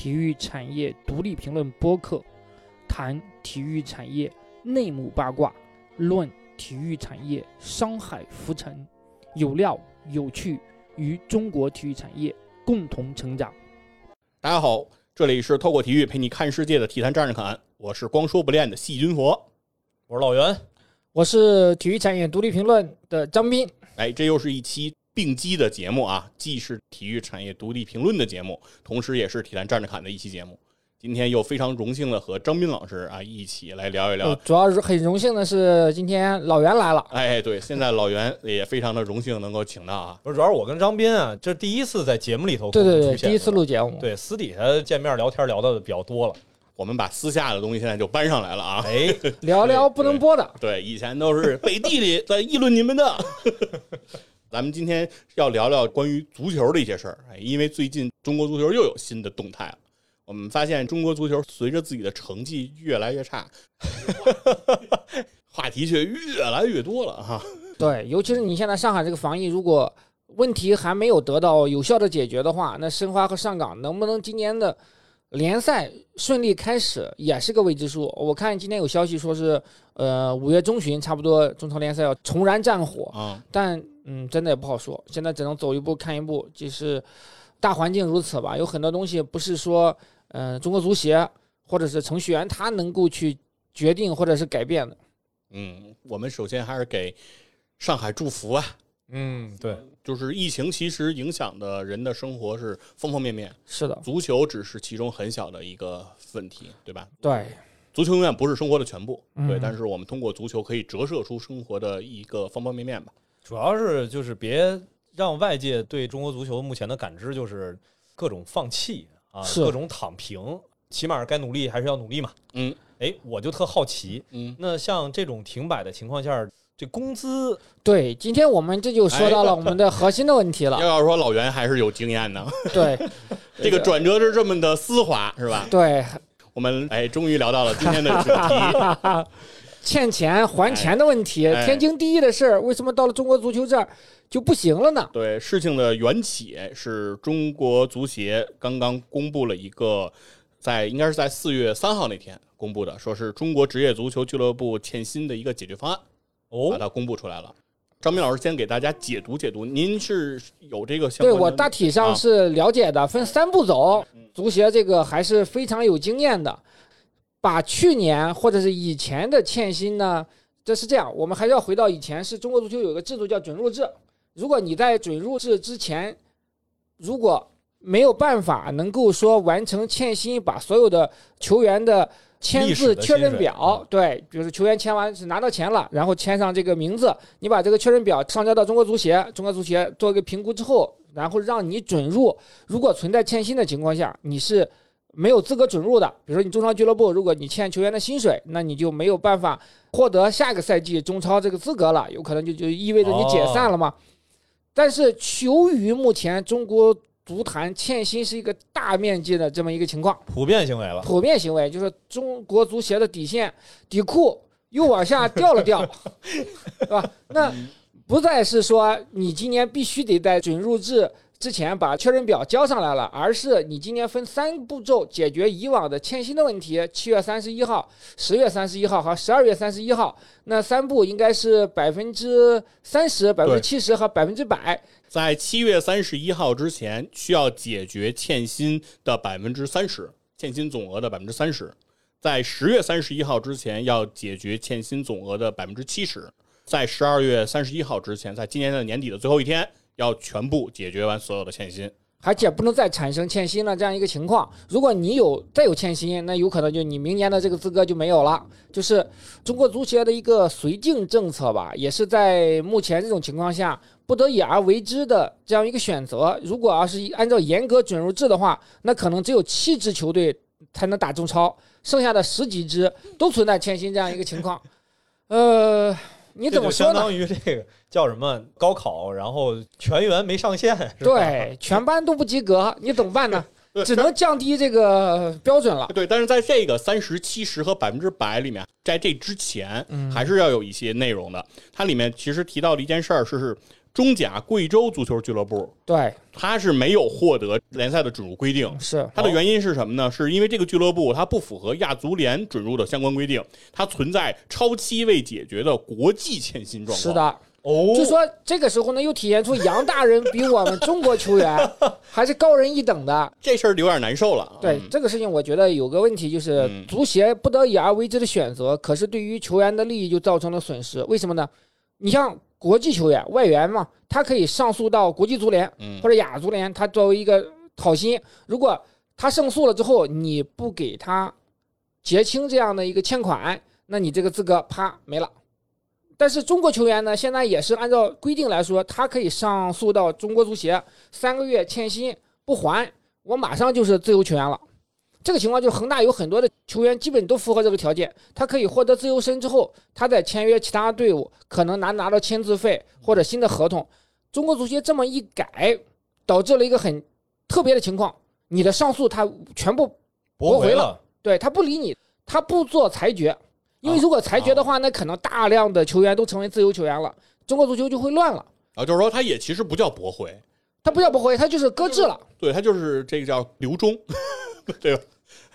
体育产业独立评论播客，谈体育产业内幕八卦，论体育产业商海浮沉，有料有趣，与中国体育产业共同成长。大家好，这里是透过体育陪你看世界的体坛战士侃，我是光说不练的细菌佛，我是老袁，我是体育产业独立评论的张斌。哎，这又是一期并机的节目啊，既是体育产业独立评论的节目，同时也是体坛站着侃的一期节目。今天又非常荣幸的和张斌老师啊一起来聊一聊。主要是很荣幸的是今天老袁来了。哎，对，现在老袁也非常的荣幸能够请到啊。不是，主要是我跟张斌啊，这第一次在节目里头对对对，第一次录节目。对，私底下见面聊天聊的比较多了。我们把私下的东西现在就搬上来了啊！哎，聊聊不能播的。对，以前都是背地里在议论你们的。咱们今天要聊聊关于足球的一些事儿，哎，因为最近中国足球又有新的动态了。我们发现中国足球随着自己的成绩越来越差，话题却越来越多了哈。对，尤其是你现在上海这个防疫，如果问题还没有得到有效的解决的话，那申花和上港能不能今年的联赛顺利开始，也是个未知数。我看今天有消息说是，呃，五月中旬差不多中超联赛要重燃战火啊，但。嗯，真的也不好说，现在只能走一步看一步，就是大环境如此吧。有很多东西不是说，嗯，中国足协或者是程序员他能够去决定或者是改变的。嗯，我们首先还是给上海祝福啊。嗯，对，就是疫情其实影响的人的生活是方方面面。是的，足球只是其中很小的一个问题，对吧？对，足球永远不是生活的全部。对，但是我们通过足球可以折射出生活的一个方方面面吧。主要是就是别让外界对中国足球目前的感知就是各种放弃啊，各种躺平，起码该努力还是要努力嘛。嗯，哎，我就特好奇，嗯，那像这种停摆的情况下，这工资，对，今天我们这就说到了我们的核心的问题了。要说老袁还是有经验的，对，这个转折是这么的丝滑，是吧？对，我们哎，终于聊到了今天的主题。欠钱还钱的问题，天经地义的事儿，为什么到了中国足球这儿就不行了呢？对，事情的缘起是中国足协刚刚公布了一个，在应该是在四月三号那天公布的，说是中国职业足球俱乐部欠薪的一个解决方案，哦，把它公布出来了。张明老师先给大家解读解读，您是有这个相对我大体上是了解的，分三步走，足协这个还是非常有经验的。把去年或者是以前的欠薪呢，这是这样，我们还是要回到以前，是中国足球有个制度叫准入制。如果你在准入制之前，如果没有办法能够说完成欠薪，把所有的球员的签字确认表，对，比如说球员签完是拿到钱了，然后签上这个名字，你把这个确认表上交到中国足协，中国足协做一个评估之后，然后让你准入。如果存在欠薪的情况下，你是。没有资格准入的，比如说你中超俱乐部，如果你欠球员的薪水，那你就没有办法获得下个赛季中超这个资格了，有可能就就意味着你解散了嘛。但是由于目前中国足坛欠薪是一个大面积的这么一个情况，普遍行为了，普遍行为就是中国足协的底线底裤又往下掉了掉，是吧？那不再是说你今年必须得在准入制。之前把确认表交上来了，而是你今年分三步骤解决以往的欠薪的问题。七月三十一号、十月三十一号和十二月三十一号，那三步应该是百分之三十、百分之七十和百分之百。在七月三十一号之前，需要解决欠薪的百分之三十，欠薪总额的百分之三十；在十月三十一号之前，要解决欠薪总额的百分之七十；在十二月三十一号之前，在今年的年底的最后一天。要全部解决完所有的欠薪，而且不能再产生欠薪了这样一个情况。如果你有再有欠薪，那有可能就你明年的这个资格就没有了。就是中国足协的一个绥靖政策吧，也是在目前这种情况下不得已而为之的这样一个选择。如果要是按照严格准入制的话，那可能只有七支球队才能打中超，剩下的十几支都存在欠薪这样一个情况。呃。你怎么说呢？相当于这个叫什么高考，然后全员没上线，对，全班都不及格，你怎么办呢？只能降低这个标准了。对，但是在这个三十七十和百分之百里面，在这之前还是要有一些内容的。它里面其实提到了一件事儿，是是中甲贵州足球俱乐部，对，他是没有获得联赛的准入规定。是它的原因是什么呢？是因为这个俱乐部它不符合亚足联准入的相关规定，它存在超期未解决的国际欠薪状况。是，的，哦，就说这个时候呢，又体现出杨大人比我们中国球员 还是高人一等的。这事儿有点难受了。对、嗯这个事情，我觉得有个问题就是嗯，足协不得已而为之的选择，可是对于球员的利益就造成了损失。为什么呢？你像国际球员外援嘛，他可以上诉到国际足联嗯或者亚足联，他作为一个讨薪，如果他胜诉了之后，你不给他结清这样的一个欠款，那你这个资格啪没了。但是中国球员呢，现在也是按照规定来说，他可以上诉到中国足协，三个月欠薪不还，我马上就是自由球员了。这个情况就是恒大有很多的球员基本都符合这个条件，他可以获得自由身之后，他再签约其他队伍，可能拿拿到签字费或者新的合同。中国足协这么一改，导致了一个很特别的情况，你的上诉他全部驳回了，对他不理你，他不做裁决，因为如果裁决的话，那可能大量的球员都成为自由球员了，中国足球就会乱了。啊，就是说他也其实不叫驳回，他不叫驳回，他就是搁置了。对他就是这个叫留中，对吧？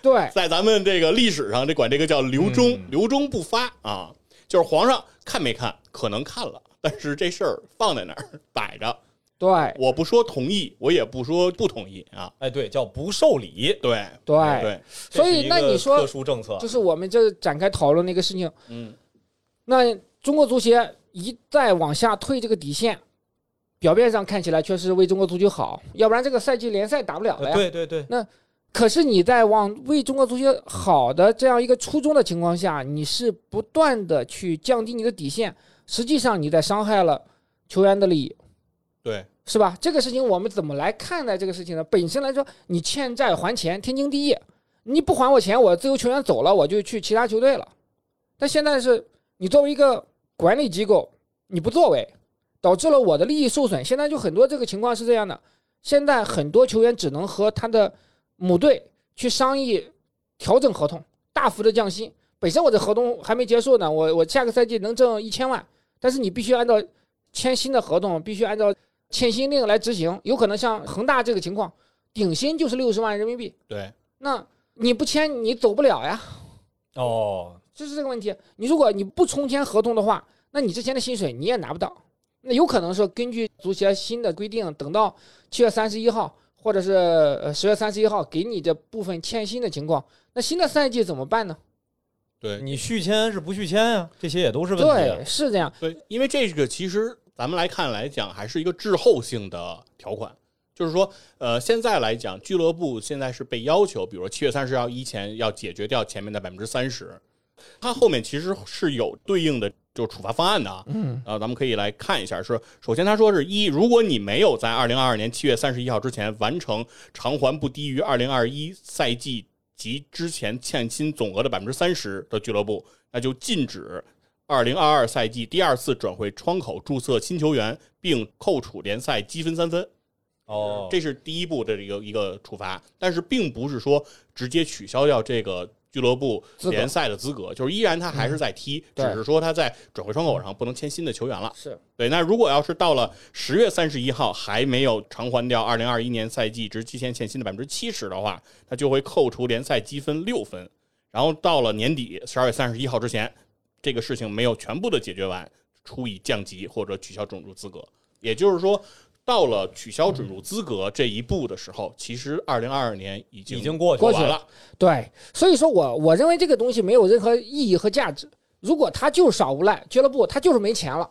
对，在咱们这个历史上，这管这个叫留中，嗯留中不发啊，就是皇上看没看，可能看了，但是这事儿放在那儿 摆着，对，我不说同意，我也不说不同意啊。哎，对，叫不受理。对对，对，所以那你说特殊政策就，是我们这展开讨论的一个事情。嗯，那中国足协一再往下退这个底线，表面上看起来确实为中国足球好，要不然这个赛季联赛打不了了呃呀。对对对，可是你在往为中国足球好的这样一个初衷的情况下，你是不断的去降低你的底线，实际上你在伤害了球员的利益。对，是吧？这个事情我们怎么来看待这个事情呢？本身来说，你欠债还钱，天经地义。你不还我钱，我自由球员走了，我就去其他球队了。但现在是你作为一个管理机构，你不作为，导致了我的利益受损。现在就很多这个情况是这样的，现在很多球员只能和他的母队去商议调整合同，大幅的降薪。本身我的合同还没结束呢，我我下个赛季能挣一千万，但是你必须按照签新的合同，必须按照欠薪令来执行，有可能像恒大这个情况，顶薪就是六十万人民币，对，那你不签你走不了呀，哦，就是这个问题。你如果你不重签合同的话，那你之前的薪水你也拿不到。那有可能说根据足协新的规定，等到七月三十一号或者是呃十月三十一号给你这部分欠薪的情况，那新的赛季怎么办呢？对，你续签是不续签呀？这些也都是问题啊对，。是这样。对，因为这个其实咱们来看来讲，还是一个滞后性的条款，就是说，呃，现在来讲，俱乐部现在是被要求，比如说七月三十号以前要解决掉前面的百分之三十，它后面其实是有对应的就是处罚方案的啊。嗯，啊，咱们可以来看一下，是首先他说是一，如果你没有在二零二二年七月三十一号之前完成偿还不低于二零二一赛季及之前欠薪总额的百分之三十的俱乐部，那就禁止二零二二赛季第二次转会窗口注册新球员，并扣除联赛积分三分。哦，这是第一步的一个一个处罚，但是并不是说直接取消掉这个俱乐部联赛的资格，就是依然他还是在踢，只是说他在转会窗口上不能签新的球员了。是对，那如果要是到了十月三十一号还没有偿还掉二零二一年赛季值期前欠薪的百分之七十的话，他就会扣除联赛积分六分。然后到了年底十二月三十一号之前，这个事情没有全部的解决完，处以降级或者取消种族资格。也就是说，到了取消准入资格这一步的时候，其实二零二二年已经已经过去过去完了。对，所以说我我认为这个东西没有任何意义和价值。如果他就是耍无赖，俱乐部他就是没钱了，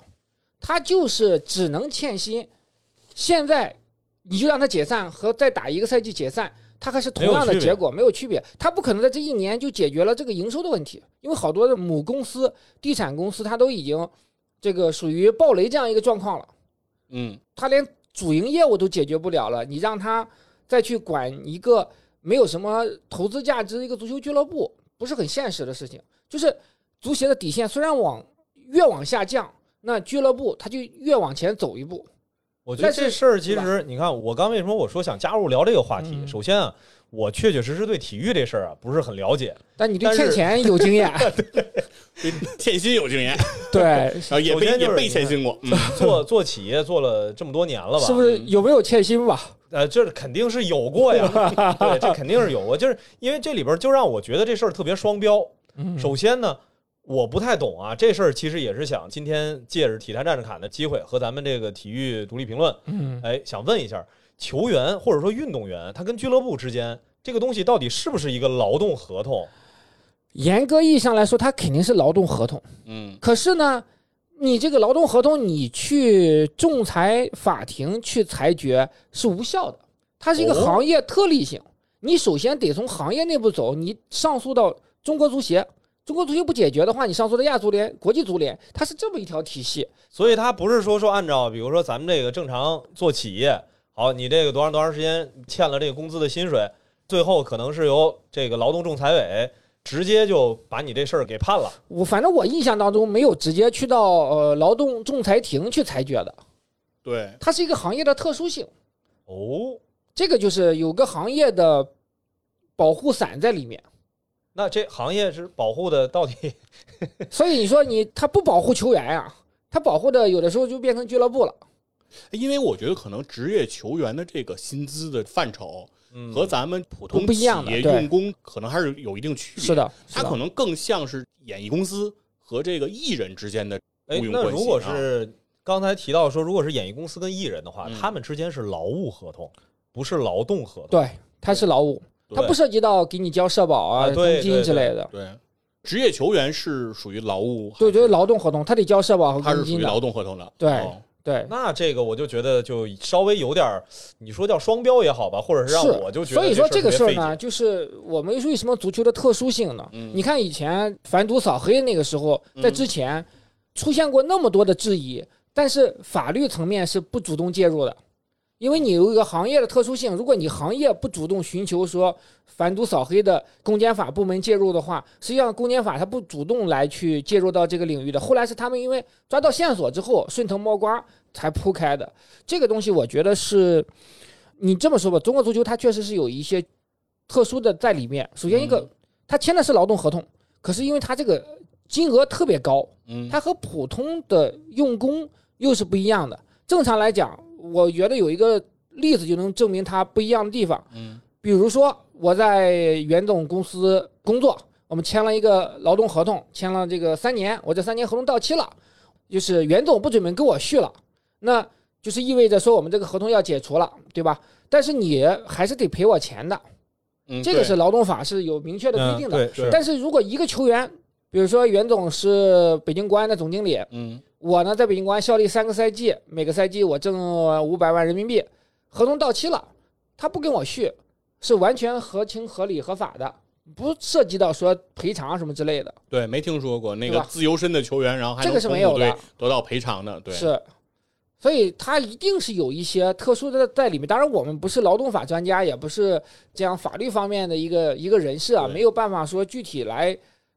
他就是只能欠薪。现在你就让他解散和再打一个赛季解散，他还是同样的结果，没有区别。他不可能在这一年就解决了这个营收的问题，因为好多的母公司、地产公司，它都已经这个属于暴雷这样一个状况了。嗯，他连主营业务都解决不了了，你让他再去管一个没有什么投资价值的一个足球俱乐部，不是很现实的事情。就是足协的底线虽然往越往下降，那俱乐部他就越往前走一步。我觉得这事儿其实，你看，我刚为什么我说想加入聊这个话题？嗯首先啊，我确确实实对体育这事儿啊不是很了解。但你对欠钱有经验，对 欠薪有经验，对，然后也被也被欠薪过。嗯，做做企业做了这么多年了吧？是不是有没有欠薪吧？呃，这肯定是有过呀，对，这肯定是有过，就是因为这里边就让我觉得这事儿特别双标。嗯首先呢，我不太懂啊，这事儿其实也是想今天借着体坛战士侃的机会，和咱们这个体育独立评论，嗯，哎，想问一下，球员或者说运动员，他跟俱乐部之间这个东西到底是不是一个劳动合同？严格意义上来说，它肯定是劳动合同。嗯，可是呢，你这个劳动合同，你去仲裁法庭去裁决是无效的，它是一个哦行业特例性。你首先得从行业内部走，你上诉到中国足协，中国足协不解决的话，你上诉到亚足联、国际足联，它是这么一条体系。所以它不是说说按照比如说咱们这个正常做企业，好，你这个多长多长时间欠了这个工资的薪水，最后可能是由这个劳动仲裁委直接就把你这事儿给判了。我反正我印象当中没有直接去到呃劳动仲裁庭去裁决的，对，它是一个行业的特殊性。哦，这个就是有个行业的保护伞在里面，那这行业是保护的到底？所以你说你他不保护球员呀、他保护的有的时候就变成俱乐部了。因为我觉得可能职业球员的这个薪资的范畴嗯和咱们普通不一企业样的用工可能还是有一定区别。是，的，是的它可能更像是演艺公司和这个艺人之间的哎雇，佣关系。那如果啊是刚才提到说，如果是演艺公司跟艺人的话，嗯他们之间是劳务合同，不是劳动合同。对，他是劳务，他不涉及到给你交社保啊、啊对公金之类的。对职业球员是属于劳务，对，就是劳动合同，他得交社保和他是属于公金的。劳动合同的。对哦对，那这个我就觉得就稍微有点儿，你说叫双标也好吧，或者是让我就觉得所以说这个事儿呢，就是我们为什么足球的特殊性呢？嗯。你看以前反赌扫黑那个时候，嗯。在之前出现过那么多的质疑，但是法律层面是不主动介入的，因为你有一个行业的特殊性，如果你行业不主动寻求说反赌扫黑的公检法部门介入的话，实际上公检法它不主动来去介入到这个领域的。后来是他们因为抓到线索之后顺藤摸瓜才铺开的。这个东西我觉得是，你这么说吧，中国足球它确实是有一些特殊的在里面。首先一个嗯，它签的是劳动合同，可是因为它这个金额特别高，嗯，它和普通的用工又是不一样的。正常来讲，我觉得有一个例子就能证明它不一样的地方。嗯比如说我在袁总公司工作，我们签了一个劳动合同，签了这个三年，我这三年合同到期了，就是袁总不准备跟我续了，那就是意味着说我们这个合同要解除了，对吧？但是你还是得赔我钱的，嗯，这个是劳动法是有明确的规定的。嗯、对，是但是如果一个球员，比如说袁总是北京国安的总经理，嗯我呢在北京国安效力三个赛季，每个赛季我挣五百万人民币，合同到期了，他不跟我续，是完全合情合理合法的，不涉及到说赔偿什么之类的。对，没听说过那个自由身的球员，然后还这能个是没有的得到赔偿的，对，是，所以他一定是有一些特殊的在里面。当然，我们不是劳动法专家，也不是这样法律方面的一个一个人士啊，没有办法说具体来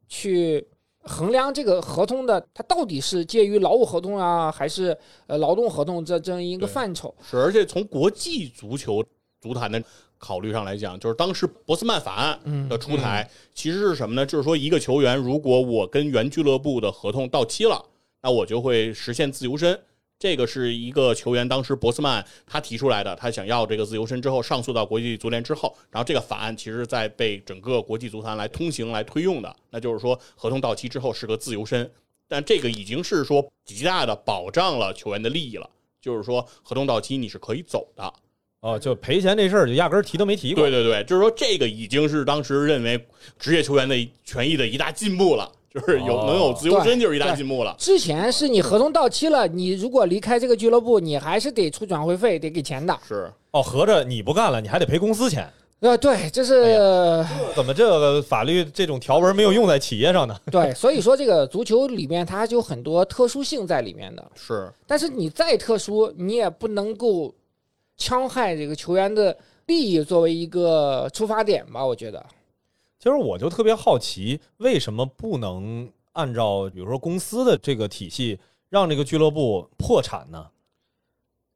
去衡量这个合同的它到底是介于劳务合同啊，还是呃劳动合同这这样一个范畴。是，而且从国际足球足坛的考虑上来讲，就是当时博斯曼法案嗯的出台，其实是什么呢？就是说一个球员，如果我跟原俱乐部的合同到期了，那我就会实现自由身。这个是一个球员当时博斯曼他提出来的，他想要这个自由身之后上诉到国际足联之后，然后这个法案其实在被整个国际足坛来通行来推用的，那就是说合同到期之后是个自由身，但这个已经是说极大的保障了球员的利益了，就是说合同到期你是可以走的。哦，就赔钱这事儿就压根儿提都没提过。对对对，就是说这个已经是当时认为职业球员的权益的一大进步了，就是有哦能有自由身就是一大进步了。之前是你合同到期了，你如果离开这个俱乐部，你还是得出转会费，得给钱的。是，哦，合着你不干了，你还得赔公司钱，呃，对，这是、怎么这个法律这种条文没有用在企业上呢？对，所以说这个足球里面它有很多特殊性在里面的。是，但是你再特殊，你也不能够戕害这个球员的利益作为一个出发点吧？我觉得，其实我就特别好奇，为什么不能按照比如说公司的这个体系，让这个俱乐部破产呢？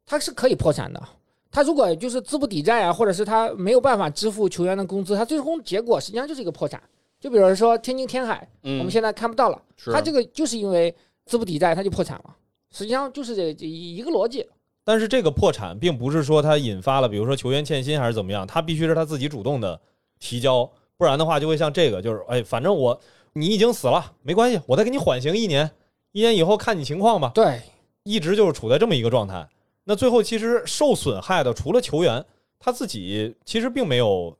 他是可以破产的。他如果就是资不抵债啊，或者是他没有办法支付球员的工资，他最终结果实际上就是一个破产。就比如说天津天海，嗯，我们现在看不到了，是他这个就是因为资不抵债，他就破产了。实际上就是这一个逻辑。但是这个破产并不是说他引发了，比如说球员欠薪还是怎么样，他必须是他自己主动的提交，不然的话就会像这个，就是哎，反正我你已经死了，没关系，我再给你缓刑一年，一年以后看你情况吧，对，一直就是处在这么一个状态。那最后其实受损害的除了球员，他自己其实并没有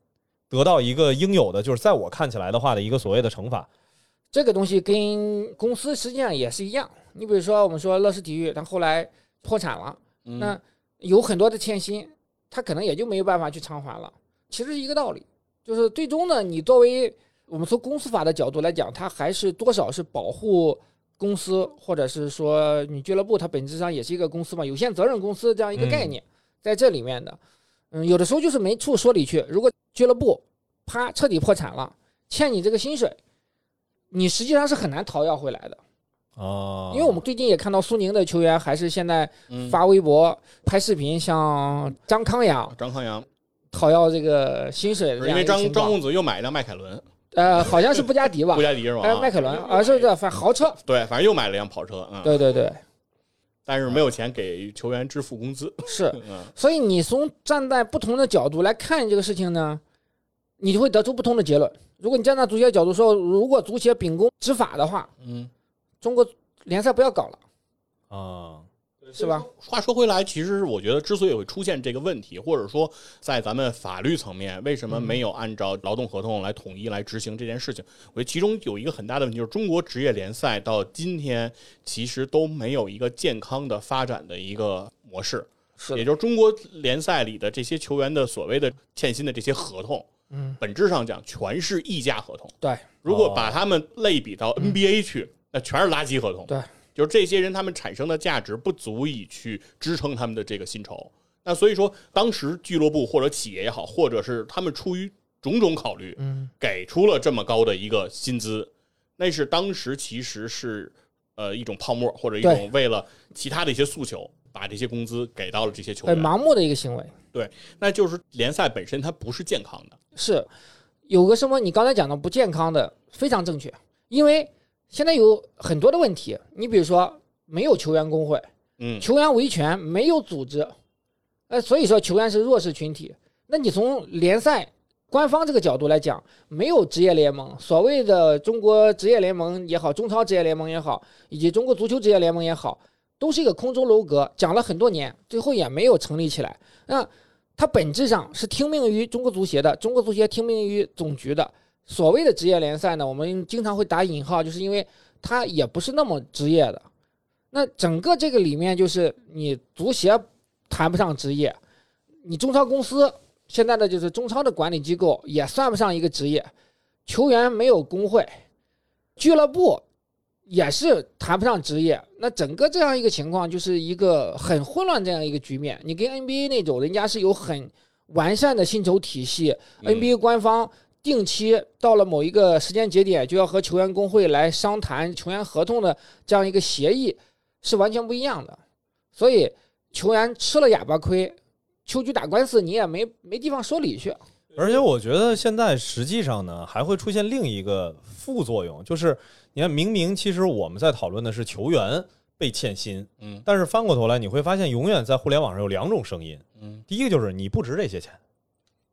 得到一个应有的，就是在我看起来的话的一个所谓的惩罚。这个东西跟公司实际上也是一样。你比如说，我们说乐视体育，它后来破产了，嗯那有很多的欠薪，他可能也就没有办法去偿还了。其实是一个道理，就是最终呢，你作为我们从公司法的角度来讲，它还是多少是保护公司，或者是说你俱乐部，它本质上也是一个公司嘛，有限责任公司这样一个概念，在这里面的。嗯，有的时候就是没处说理去。如果俱乐部啪彻底破产了，欠你这个薪水，你实际上是很难讨要回来的。哦因为我们最近也看到苏宁的球员还是现在嗯发微博、拍视频，像张康阳张康阳，讨要这个薪水是因为张。张公子又买一辆迈凯伦，呃，好像是布加迪吧布？加迪是吧？哎，迈凯伦，啊，是这反正豪车。对，反正又买了辆跑车，嗯，对对对，但是没有钱给球员支付工资，是。嗯所以你从站在不同的角度来看这个事情呢，你就会得出不同的结论。如果你站在足协角度说，如果足协秉公执法的话，嗯。中国联赛不要搞了，啊，是吧？话说回来，其实我觉得之所以会出现这个问题，或者说在咱们法律层面，为什么没有按照劳动合同来统一来执行这件事情？我觉得其中有一个很大的问题，就是中国职业联赛到今天其实都没有一个健康的发展的一个模式，是，也就是中国联赛里的这些球员的所谓的欠薪的这些合同，嗯，本质上讲全是溢价合同。对，如果把他们类比到 NBA 去，那全是垃圾合同。对，就是这些人他们产生的价值不足以去支撑他们的这个薪酬。那所以说，当时俱乐部或者企业也好，或者是他们出于种种考虑，嗯，给出了这么高的一个薪资，那是当时其实是呃一种泡沫，或者一种为了其他的一些诉求，把这些工资给到了这些球员。很盲目的一个行为。对那就是联赛本身它不是健康的。是有个什么你刚才讲的不健康的非常正确，因为现在有很多的问题，你比如说没有球员工会，嗯，球员维权没有组织，呃，所以说球员是弱势群体。那你从联赛官方这个角度来讲，没有职业联盟，所谓的中国职业联盟也好，中超职业联盟也好，以及中国足球职业联盟也好，都是一个空中楼阁，讲了很多年，最后也没有成立起来。那它本质上是听命于中国足协的，中国足协听命于总局的。所谓的职业联赛呢，我们经常会打引号，就是因为它也不是那么职业的。那整个这个里面，就是你足协谈不上职业，你中超公司现在的就是中超的管理机构也算不上一个职业，球员没有工会，俱乐部也是谈不上职业。那整个这样一个情况，就是一个很混乱这样一个局面。你跟 NBA 那种，人家是有很完善的薪酬体系、嗯 n b a 官方定期到了某一个时间节点，就要和球员工会来商谈球员合同的这样一个协议，是完全不一样的。所以球员吃了哑巴亏，秋菊打官司，你也没没地方说理去。而且我觉得现在实际上呢，还会出现另一个副作用，就是你看，明明其实我们在讨论的是球员被欠薪，嗯但是翻过头来你会发现，永远在互联网上有两种声音。嗯第一个就是你不值这些钱，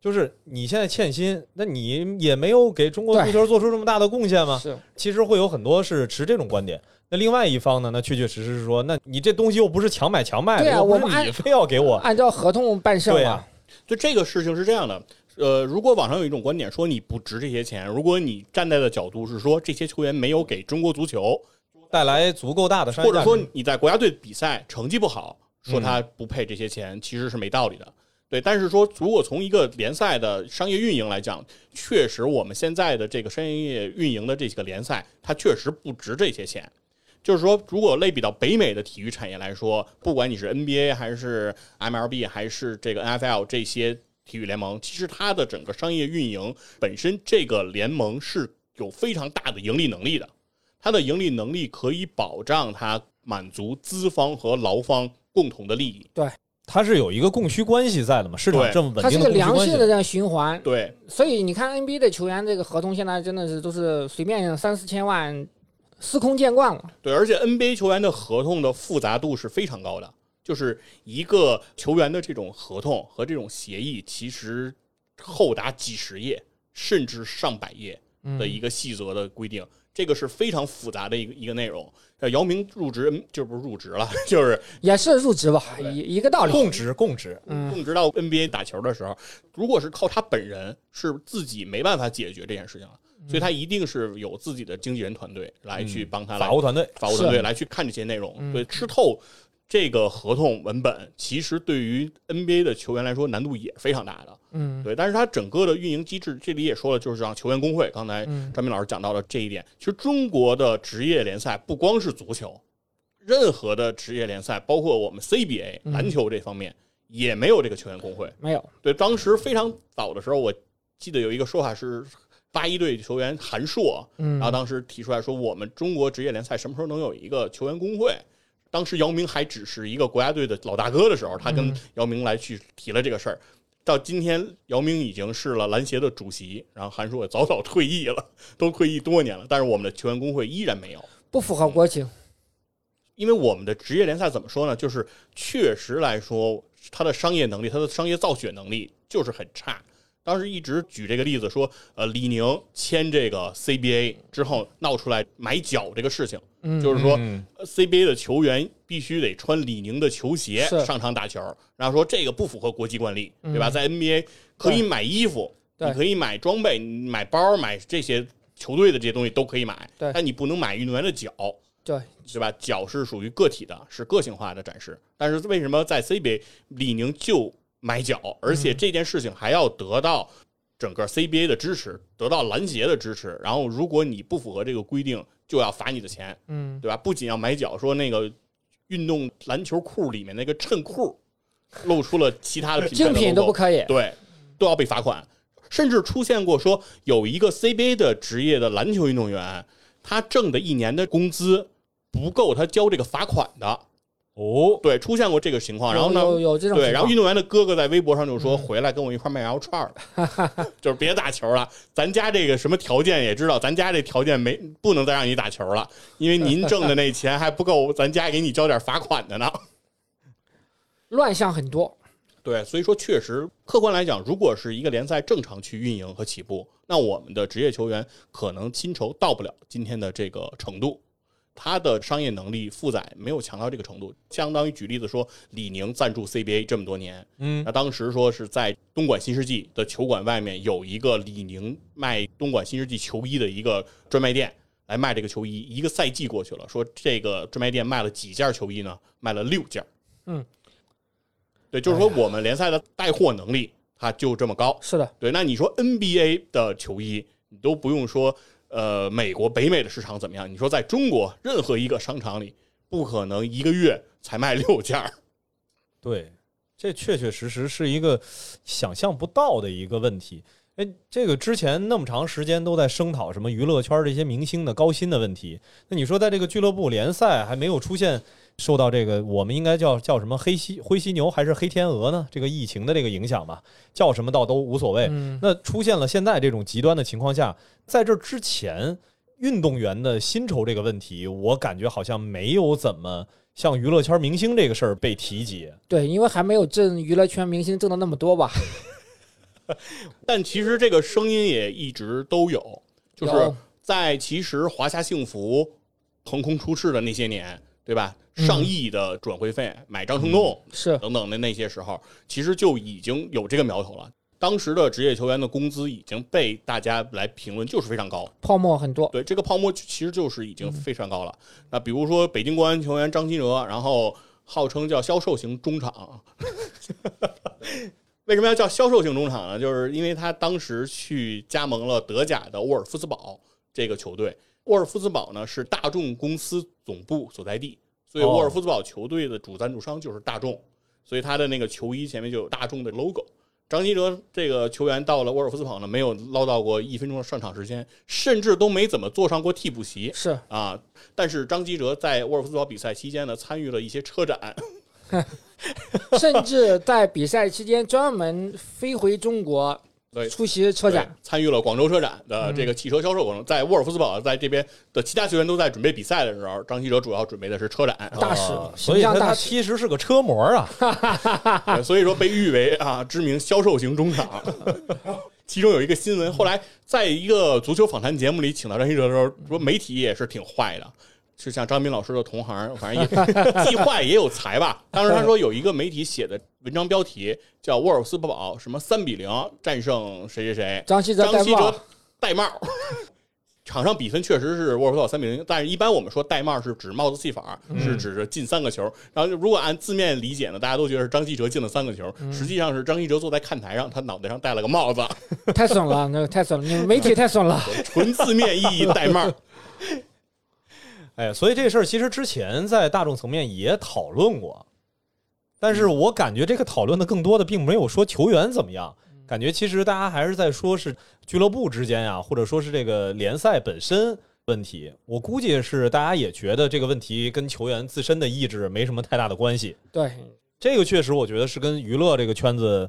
就是你现在欠薪，那你也没有给中国足球做出这么大的贡献吗？是，其实会有很多是持这种观点。那另外一方呢，那确确实实是说，那你这东西又不是强买强卖的，对啊又不是我们非要给我，按照合同办事嘛对啊。就这个事情是这样的，呃，如果网上有一种观点说你不值这些钱，如果你站在的角度是说这些球员没有给中国足球，带来足够大的商业或者说你在国家队比赛成绩不好，说嗯他不配这些钱，其实是没道理的。对，但是说如果从一个联赛的商业运营来讲，确实我们现在的这个商业运营的这几个联赛，它确实不值这些钱。就是说，如果类比到北美的体育产业来说，不管你是 NBA 还是 MLB 还是这个 NFL 这些体育联盟，其实它的整个商业运营本身，这个联盟是有非常大的盈利能力的。它的盈利能力可以保障它满足资方和劳方共同的利益。对它是有一个供需关系在的嘛，市场这么稳它是个定的供需关系。良性的这样循环，对，所以你看 NBA 的球员这个合同现在真的是都是随便三四千万，司空见惯了。对，而且 NBA 球员的合同的复杂度是非常高的，就是一个球员的这种合同和这种协议，其实厚达几十页甚至上百页的一个细则的规定，这个是非常复杂的一个一个内容。呃，姚明入职嗯就不是入职了，就是也是入职吧，一一个道理。供职供职，嗯，供职到 NBA 打球的时候，如果是靠他本人，是自己没办法解决这件事情了，所以他一定是有自己的经纪人团队来去帮他来法务团队法务团队来去看这些内容，嗯对吃透这个合同文本，其实对于 NBA 的球员来说难度也非常大的。嗯对，但是它整个的运营机制，这里也说了，就是让球员工会，刚才嗯张明老师讲到了这一点。其实中国的职业联赛不光是足球，任何的职业联赛，包括我们 CBA 嗯篮球这方面，也没有这个球员工会。没有，对，当时非常早的时候，我记得有一个说法是，八一队球员韩硕，嗯然后当时提出来说，我们中国职业联赛什么时候能有一个球员工会？当时姚明还只是一个国家队的老大哥的时候，他跟嗯姚明来去提了这个事儿。到今天，姚明已经是了篮协的主席，然后韩硕也早早退役了，都退役多年了，但是我们的球员工会依然没有。不符合国情。因为我们的职业联赛怎么说呢？就是确实来说，他的商业能力、他的商业造血能力就是很差。当时一直举这个例子说，呃，李宁签这个 CBA 之后闹出来买脚这个事情，嗯，就是说 CBA 的球员必须得穿李宁的球鞋上场打球，然后说这个不符合国际惯例，嗯对吧？在 NBA 可以买衣服，对你可以买装备、买包、买这些球队的这些东西都可以买，对但你不能买运动员的脚。对，对吧？脚是属于个体的，是个性化的展示。但是为什么在 CBA 李宁就买脚，而且这件事情还要得到整个 CBA 的支持，得到篮协的支持？然后如果你不符合这个规定，就要罚你的钱，嗯对吧？不仅要买脚，说那个运动篮球裤里面那个衬裤露出了其他的品牌的 竞品都不可以。对，都要被罚款。甚至出现过说有一个 CBA 的职业的篮球运动员，他挣的一年的工资不够他交这个罚款的。哦，对，出现过这个情况。然后有有呢，有这种对，然后运动员的哥哥在微博上就说：“嗯回来跟我一块儿卖羊肉串儿吧，就是别打球了。咱家这个什么条件也知道，咱家这条件没不能再让你打球了，因为您挣的那钱还不够咱家给你交点罚款的呢。”乱象很多。对，所以说确实，客观来讲，如果是一个联赛正常去运营和起步，那我们的职业球员可能薪酬到不了今天的这个程度，他的商业能力负载没有强到这个程度。相当于举例子说，李宁赞助 CBA 这么多年，嗯那当时说是在东莞新世纪的球馆外面有一个李宁卖东莞新世纪球衣的一个专卖店。来卖这个球衣，一个赛季过去了，说这个专卖店卖了几件球衣呢？卖了六件。嗯，对，就是说我们联赛的带货能力它就这么高。是的，对，那你说 NBA 的球衣，你都不用说，呃，美国、北美的市场怎么样？你说在中国任何一个商场里，不可能一个月才卖六件儿。对，这确确实实是一个想象不到的一个问题。哎，这个之前那么长时间都在声讨什么娱乐圈这些明星的高薪的问题，那你说在这个俱乐部联赛还没有出现受到这个我们应该叫叫什么黑犀灰犀牛还是黑天鹅呢？这个疫情的这个影响吧，叫什么倒都无所谓。嗯，那出现了现在这种极端的情况下，在这之前，运动员的薪酬这个问题，我感觉好像没有怎么像娱乐圈明星这个事儿被提及。对，因为还没有挣娱乐圈明星挣的那么多吧？但其实这个声音也一直都有，就是在其实华夏幸福横空出世的那些年，对吧？嗯上亿的转会费买张成栋是等等的那些时候，其实就已经有这个苗头了。当时的职业球员的工资已经被大家来评论就是非常高，泡沫很多。对这个泡沫其实就是已经非常高了。那比如说北京国安球员张稀哲，然后号称叫销售型中场，为什么要叫销售型中场呢？就是因为他当时去加盟了德甲的沃尔夫斯堡这个球队。沃尔夫斯堡呢是大众公司总部所在地，所以哦沃尔夫斯堡球队的主赞助商就是大众，所以他的那个球衣前面就有大众的 logo。张稀哲这个球员到了沃尔夫斯堡呢，没有捞到过一分钟的上场时间，甚至都没怎么坐上过替补席是啊。但是张稀哲在沃尔夫斯堡比赛期间呢，参与了一些车展，甚至在比赛期间专门飞回中国对出席车展。参与了广州车展的这个汽车销售过程。在沃尔夫斯堡在这边的其他球员都在准备比赛的时候，张稀哲主要准备的是车展，大使啊所以他其实是个车模啊。对所以说被誉为啊知名销售型中场。其中有一个新闻，后来在一个足球访谈节目里请到张稀哲的时候，说媒体也是挺坏的。是像张斌老师的同行，反正也 既坏也有才吧。当时他说有一个媒体写的文章标题叫“沃尔斯堡什么三比零战胜谁谁谁”，张稀哲戴帽戴帽。场上比分确实是沃尔夫斯堡三比零，但是一般我们说戴帽是指帽子戏法，是指着进三个球。然后如果按字面理解呢，大家都觉得是张稀哲进了三个球，实际上是张稀哲坐在看台上，他脑袋上戴了个帽子，太损了，那个太损了，你们媒体太损了。纯字面意义戴帽。哎，所以这事儿其实之前在大众层面也讨论过，但是我感觉这个讨论的更多的并没有说球员怎么样，感觉其实大家还是在说是俱乐部之间呀，或者说是这个联赛本身问题。我估计是大家也觉得这个问题跟球员自身的意志没什么太大的关系。对，这个确实我觉得是跟娱乐这个圈子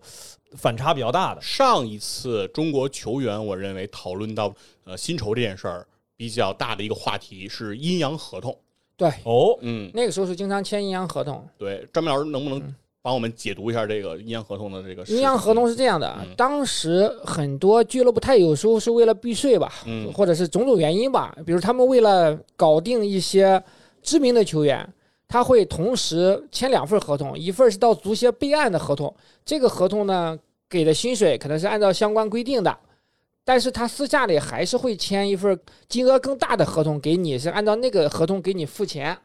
反差比较大的。上一次中国球员，我认为讨论到呃薪酬这件事儿比较大的一个话题是阴阳合同。对，哦，嗯，那个时候是经常签阴阳合同。对，张明老师能不能帮我们解读一下这个阴阳合同的这个？阴阳合同是这样的，嗯当时很多俱乐部，他有时候是为了避税吧，嗯或者是种种原因吧，比如他们为了搞定一些知名的球员，他会同时签两份合同，一份是到足协备案的合同，这个合同呢给的薪水可能是按照相关规定的，但是他私下里还是会签一份金额更大的合同给你，是按照那个合同给你付钱。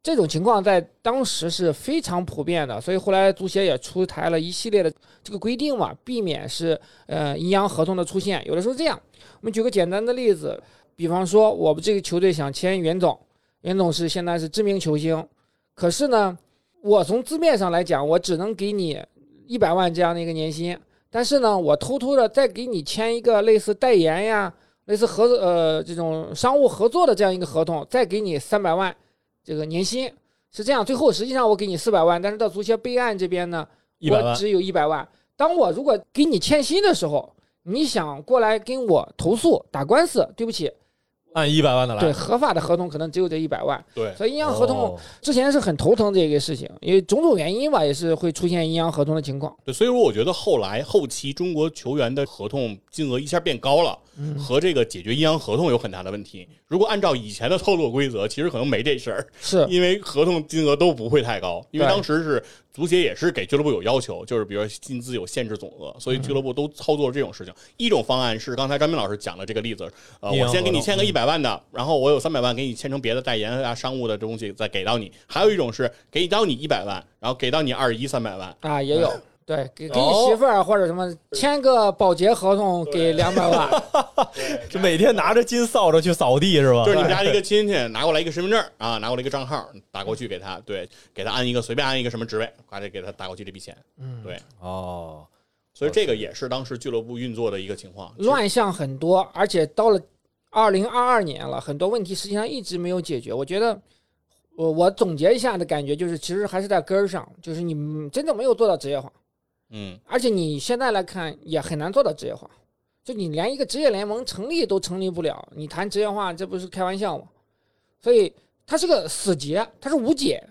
这种情况在当时是非常普遍的，所以后来足协也出台了一系列的这个规定嘛，避免是呃阴阳合同的出现。有的时候这样，我们举个简单的例子，比方说我们这个球队想签袁总，袁总是现在是知名球星，可是呢，我从字面上来讲，我只能给你一百万这样的一个年薪，但是呢，我偷偷的再给你签一个类似代言呀、类似合呃这种商务合作的这样一个合同，再给你三百万这个年薪。是这样，最后实际上我给你四百万，但是到足协备案这边呢，我只有一百万。当我如果给你欠薪的时候，你想过来跟我投诉打官司，对不起，按一百万的来。对合法的合同可能只有这一百万。对，所以阴阳合同哦之前是很头疼这个事情，因为种种原因吧，也是会出现阴阳合同的情况。对，所以说我觉得后来后期中国球员的合同金额一下变高了，嗯和这个解决阴阳合同有很大的问题。如果按照以前的操作规则，其实可能没这事儿，是因为合同金额都不会太高，因为当时是足协也是给俱乐部有要求，就是比如说薪资有限制总额，所以俱乐部都操作这种事情。一种方案是刚才张斌老师讲的这个例子，呃，我先给你签个一百万的，然后我有三百万给你签成别的代言啊、商务的东西再给到你。还有一种是给到你一百万，然后给到你二一三百万。啊，也有。对，给给哦你媳妇儿或者什么签个保洁合同给两百万，就每天拿着金扫帚去扫地是吧？就是你们家一个亲戚拿过来一个身份证啊，拿过来一个账号打过去给他，对，给他安一个随便安一个什么职位，呱这给他打过去这笔钱，嗯，对，哦，所以这个也是当时俱乐部运作的一个情况。乱象很多，而且到了二零二二年了，很多问题实际上一直没有解决。我觉得，我我总结一下的感觉就是，其实还是在根儿上，就是你们真的没有做到职业化，嗯，而且你现在来看也很难做到职业化，就你连一个职业联盟成立都成立不了，你谈职业化这不是开玩笑吗？所以它是个死结，它是无解。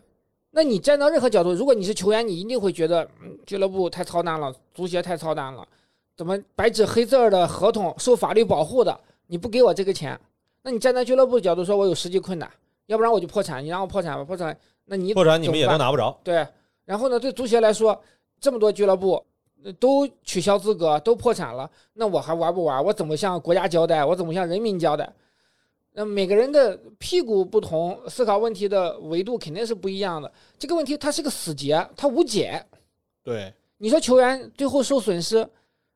那你站到任何角度，如果你是球员，你一定会觉得，嗯，俱乐部太操蛋了，足协太操蛋了，怎么白纸黑字儿的合同受法律保护的，你不给我这个钱，那你站在俱乐部角度说，我有实际困难，要不然我就破产，你让我破产吧，破产，那你破产你们也都拿不着。对，然后呢，对足协来说，这么多俱乐部呃都取消资格，都破产了，那我还玩不玩？我怎么向国家交代？我怎么向人民交代？那每个人的屁股不同，思考问题的维度肯定是不一样的。这个问题它是个死结，它无解。对，你说球员最后受损失，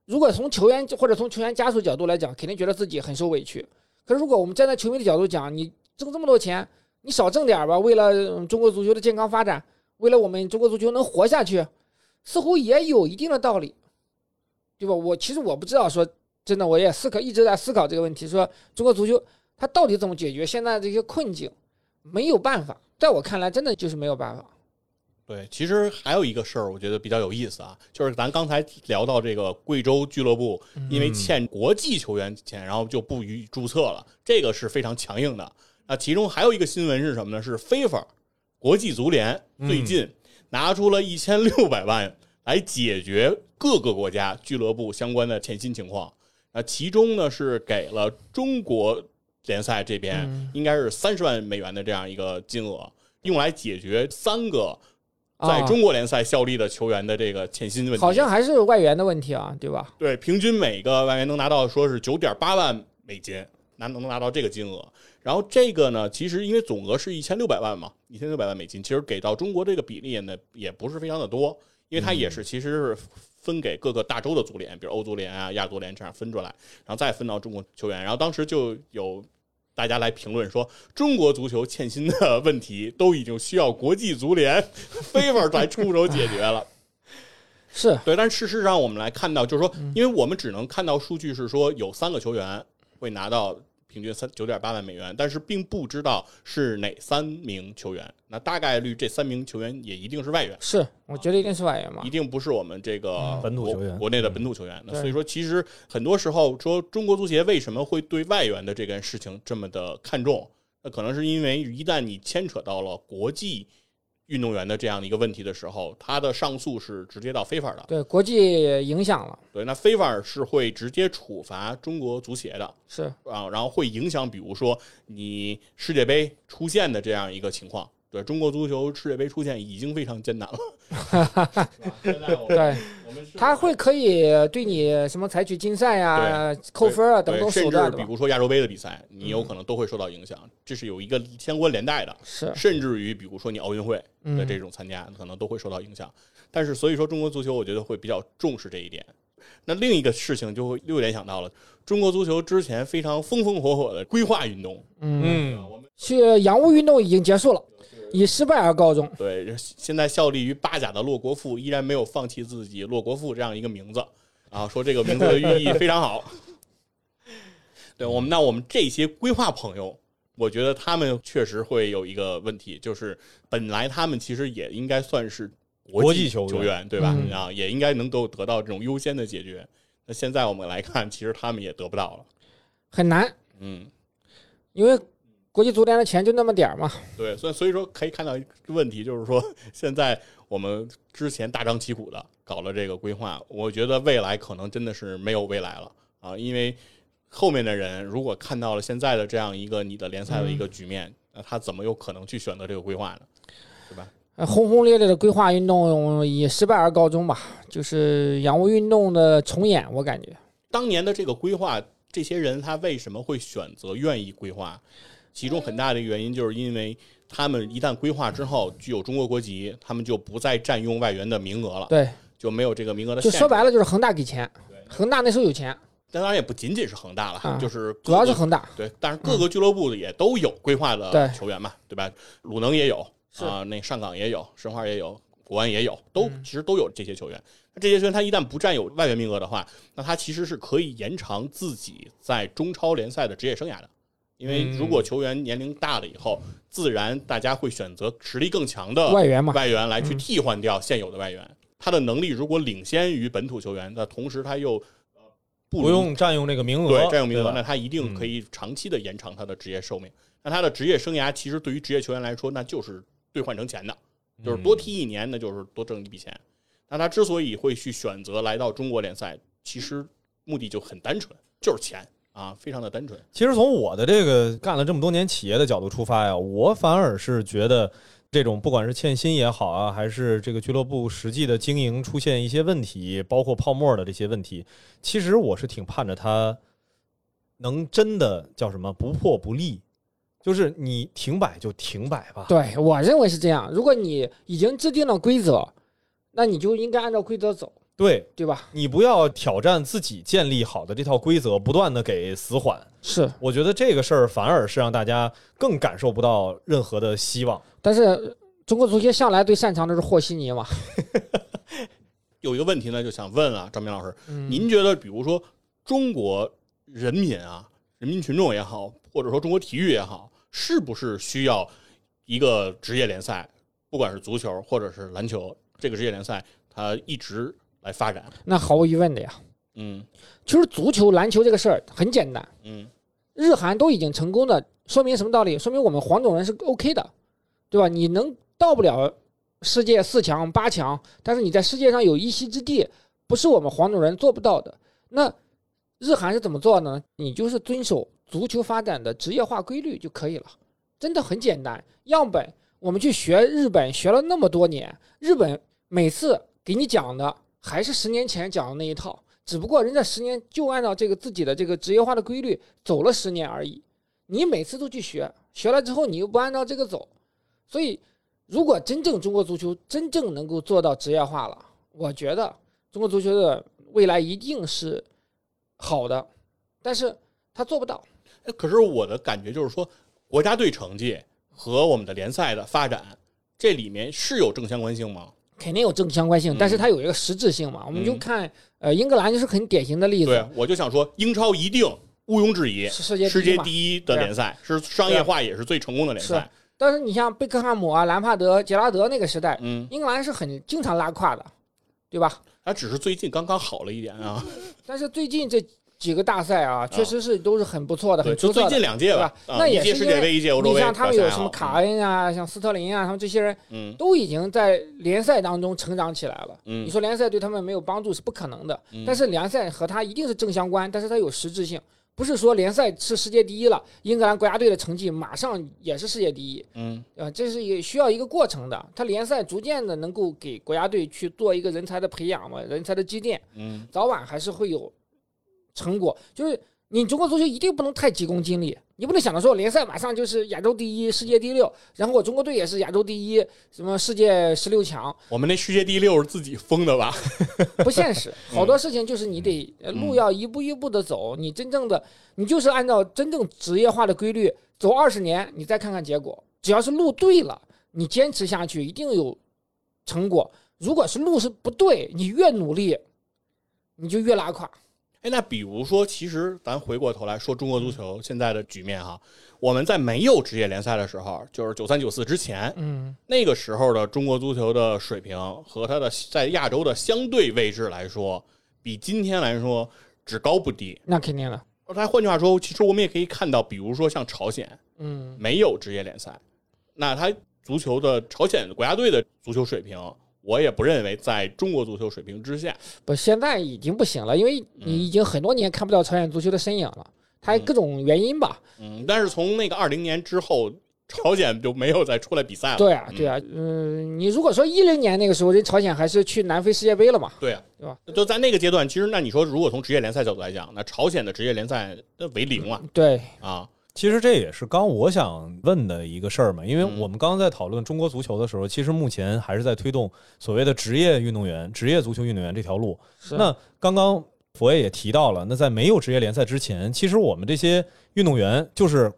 如果从球员或者从球员家属角度来讲，肯定觉得自己很受委屈。可是如果我们站在球迷的角度讲，你挣这么多钱，你少挣点吧，为了嗯中国足球的健康发展，为了我们中国足球能活下去，似乎也有一定的道理，对吧？我其实我不知道说真的，我也思考一直在思考这个问题，说中国足球它到底怎么解决现在这些困境，没有办法，在我看来真的就是没有办法。对，其实还有一个事儿，我觉得比较有意思啊，就是咱刚才聊到这个贵州俱乐部，因为欠国际球员钱，然后就不予注册了，这个是非常强硬的。那其中还有一个新闻是什么呢？是 FIFA 国际足联最近拿出了一千六百万来解决各个国家俱乐部相关的欠薪情况。那其中呢是给了中国联赛这边嗯应该是三十万美元的这样一个金额，用来解决三个在啊中国联赛效力的球员的这个欠薪问题。好像还是外援的问题啊，对吧？对，平均每个外援能拿到说是九点八万美金，拿能拿到这个金额。然后这个呢，其实因为总额是一千六百万嘛，一千六百万美金，其实给到中国这个比例呢也不是非常的多，因为它也是其实是分给各个大洲的足联，比如欧足联啊、亚足联这样分出来，然后再分到中国球员。然后当时就有。大家来评论说，中国足球欠薪的问题都已经需要国际足联 FIFA 来出手解决了。是对，但事实上我们来看到，就是说，因为我们只能看到数据是说有三个球员会拿到平均三九点八万美元，但是并不知道是哪三名球员。那大概率这三名球员也一定是外援，是，我觉得一定是外援嘛一。定不是我们这个国本土球员国内的本土球员。那所以说，其实很多时候说中国足协为什么会对外援的这件事情这么的看重？那可能是因为一旦你牵扯到了国际运动员的这样的一个问题的时候，他的上诉是直接到 FIFA 的。对国际影响了，对，那 FIFA 是会直接处罚中国足协的。是。啊，然后会影响，比如说你世界杯出现的这样一个情况。对中国足球世界杯出现已经非常艰难了，对，他会可以对你什么采取禁赛呀、扣分啊等，等手段甚至？比如说亚洲杯的比赛，你有可能都会受到影响，这是有一个相关连带的。是，甚至于比如说你奥运会的嗯，这种参加，可能都会受到影响。但是所以说中国足球，我觉得会比较重视这一点。那另一个事情就会又联想到了中国足球之前非常风风火火的规划运动，嗯，嗯，我们去洋务运动已经结束了，以失败而告终。对现在效力于巴甲的洛国富依然没有放弃自己洛国富这样一个名字啊，说这个名字的寓意非常好。对我们，那我们这些规划朋友，我觉得他们确实会有一个问题，就是本来他们其实也应该算是国际际球员员，对吧？嗯啊，也应该能够得到这种优先的解决。那现在我们来看，其实他们也得不到了。很难，嗯，因为国际足联的钱就那么点儿嘛。对，所以所以说可以看到一个问题，就是说现在我们之前大张旗鼓的搞了这个规划，我觉得未来可能真的是没有未来了啊，因为后面的人如果看到了现在的这样一个你的联赛的一个局面，那他怎么有可能去选择这个规划呢？对吧？呃轰轰烈烈的规划运动以失败而告终吧，就是洋务运动的重演，我感觉。当年的这个规划，这些人他为什么会选择愿意规划？其中很大的一个原因就是因为他们一旦规划之后具有中国国籍，他们就不再占用外援的名额了，对，就没有这个名额的就。说白了就是恒大给钱，恒大那时候有钱，当然也不仅仅是恒大了，啊就是主要是恒大。对，但是各个俱乐部也都有规划的球员嘛，对吧？鲁能也有是啊、那上港也有，申花也有，国安也有，都嗯其实都有这些球员。那这些球员他一旦不占有外援名额的话，那他其实是可以延长自己在中超联赛的职业生涯的。因为如果球员年龄大了以后，自然大家会选择实力更强的外援嘛，外援来去嗯替换掉现有的外援。他的能力如果领先于本土球员，那同时他又呃不不用占用这个名额，对占用名额，那他一定可以长期的延长他的职业寿命。那他的职业生涯其实对于职业球员来说，那就是兑换成钱的，就是多踢一年，那就是多挣一笔钱。那他之所以会去选择来到中国联赛，其实目的就很单纯，就是钱啊，非常的单纯。其实从我的这个干了这么多年企业的角度出发呀，我反而是觉得这种不管是欠薪也好啊，还是这个俱乐部实际的经营出现一些问题，包括泡沫的这些问题，其实我是挺盼着它能真的叫什么不破不立，就是你停摆就停摆吧。对我认为是这样。如果你已经制定了规则，那你就应该按照规则走，对对吧？你不要挑战自己建立好的这套规则，不断的给死缓。是，我觉得这个事儿反而是让大家更感受不到任何的希望。但是中国足协向来最擅长的是和稀泥嘛。有一个问题呢，就想问啊，张明老师，嗯您觉得，比如说中国人民啊，人民群众也好，或者说中国体育也好，是不是需要一个职业联赛不管是足球或者是篮球这个职业联赛，它一直来发展。那毫无疑问的呀。嗯其实足球、篮球这个事儿很简单，嗯日韩都已经成功的，说明什么道理？说明我们黄种人是 OK 的，对吧？你能到不了世界四强、八强，但是你在世界上有一席之地，不是我们黄种人做不到的。那日韩是怎么做呢？你就是遵守足球发展的职业化规律就可以了，真的很简单。样本我们去学日本，学了那么多年，日本每次给你讲的还是十年前讲的那一套。只不过人家十年就按照这个自己的这个职业化的规律走了十年而已，你每次都去学，学了之后你又不按照这个走，所以如果真正中国足球真正能够做到职业化了，我觉得中国足球的未来一定是好的，但是他做不到。可是我的感觉就是说，国家队成绩和我们的联赛的发展，这里面是有正相关性吗？肯定有正相关性，嗯但是它有一个实质性嘛。我们就嗯看，呃，英格兰就是很典型的例子对，，我就想说，英超一定毋庸置疑，是世界世第一嘛。界第一的联赛是商业化也是最成功的联赛。但是你像贝克汉姆啊、兰帕德、杰拉德那个时代，嗯，英格兰是很经常拉胯的，对吧？它只是最近刚刚好了一点啊。但是最近这几个大赛啊，确实是都是很不错的，很出色的。近两届吧，那也是世界杯，一届欧洲你。像他们有什么卡恩啊、像斯特林啊，他们这些人嗯都已经在联赛当中成长起来了。嗯你说联赛对他们没有帮助是不可能的，嗯但是联赛和他一定是正相关，但是它有实质性，不是说联赛是世界第一了，英格兰国家队的成绩马上也是世界第一，嗯啊，这是也需要一个过程的。他联赛逐渐的能够给国家队去做一个人才的培养嘛，人才的积淀，嗯早晚还是会有成果。就是你中国足球一定不能太急功近利，你不能想着说联赛马上就是亚洲第一、世界第六，然后我中国队也是亚洲第一，什么世界十六强，我们那世界第六是自己封的吧？不现实。好多事情就是你得呃路要一步一步的走，你真正的你就是按照真正职业化的规律走二十年，你再看看结果。只要是路对了，你坚持下去一定有成果。如果是路是不对，你越努力，你就越拉垮。哎，那比如说，其实咱回过头来说中国足球现在的局面哈，我们在没有职业联赛的时候，就是九三九四之前，嗯，那个时候的中国足球的水平和它的在亚洲的相对位置来说，比今天来说只高不低。那肯定的。那换句话说，其实我们也可以看到，比如说像朝鲜嗯，没有职业联赛，那它足球的朝鲜国家队的足球水平，我也不认为在中国足球水平之下。不，现在已经不行了，因为你已经很多年看不到朝鲜足球的身影了。它各种原因吧，嗯，但是从那个二零年之后，朝鲜就没有再出来比赛了。对啊，嗯对啊，嗯，你如果说一零年那个时候，人朝鲜还是去南非世界杯了嘛，对啊，对吧？就在那个阶段，其实那你说，如果从职业联赛角度来讲，那朝鲜的职业联赛那为零了对，啊。其实这也是刚我想问的一个事儿嘛，因为嗯我们刚刚在讨论中国足球的时候，其实目前还是在推动所谓的职业运动员、职业足球运动员这条路。那刚刚佛爷也提到了，那在没有职业联赛之前，其实我们这些运动员就是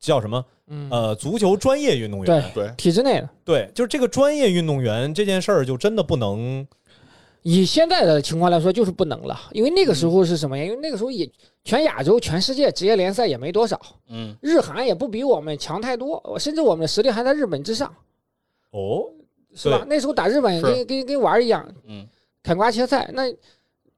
叫什么？嗯呃，足球专业运动员。对，体制内的。对，就是这个专业运动员这件事儿，就真的不能以现在的情况来说，就是不能了，因为那个时候是什么呀？因为那个时候也全亚洲、全世界职业联赛也没多少，嗯，日韩也不比我们强太多，甚至我们的实力还在日本之上，哦，是吧？那时候打日本是跟跟跟玩儿一样，嗯，砍瓜切菜。那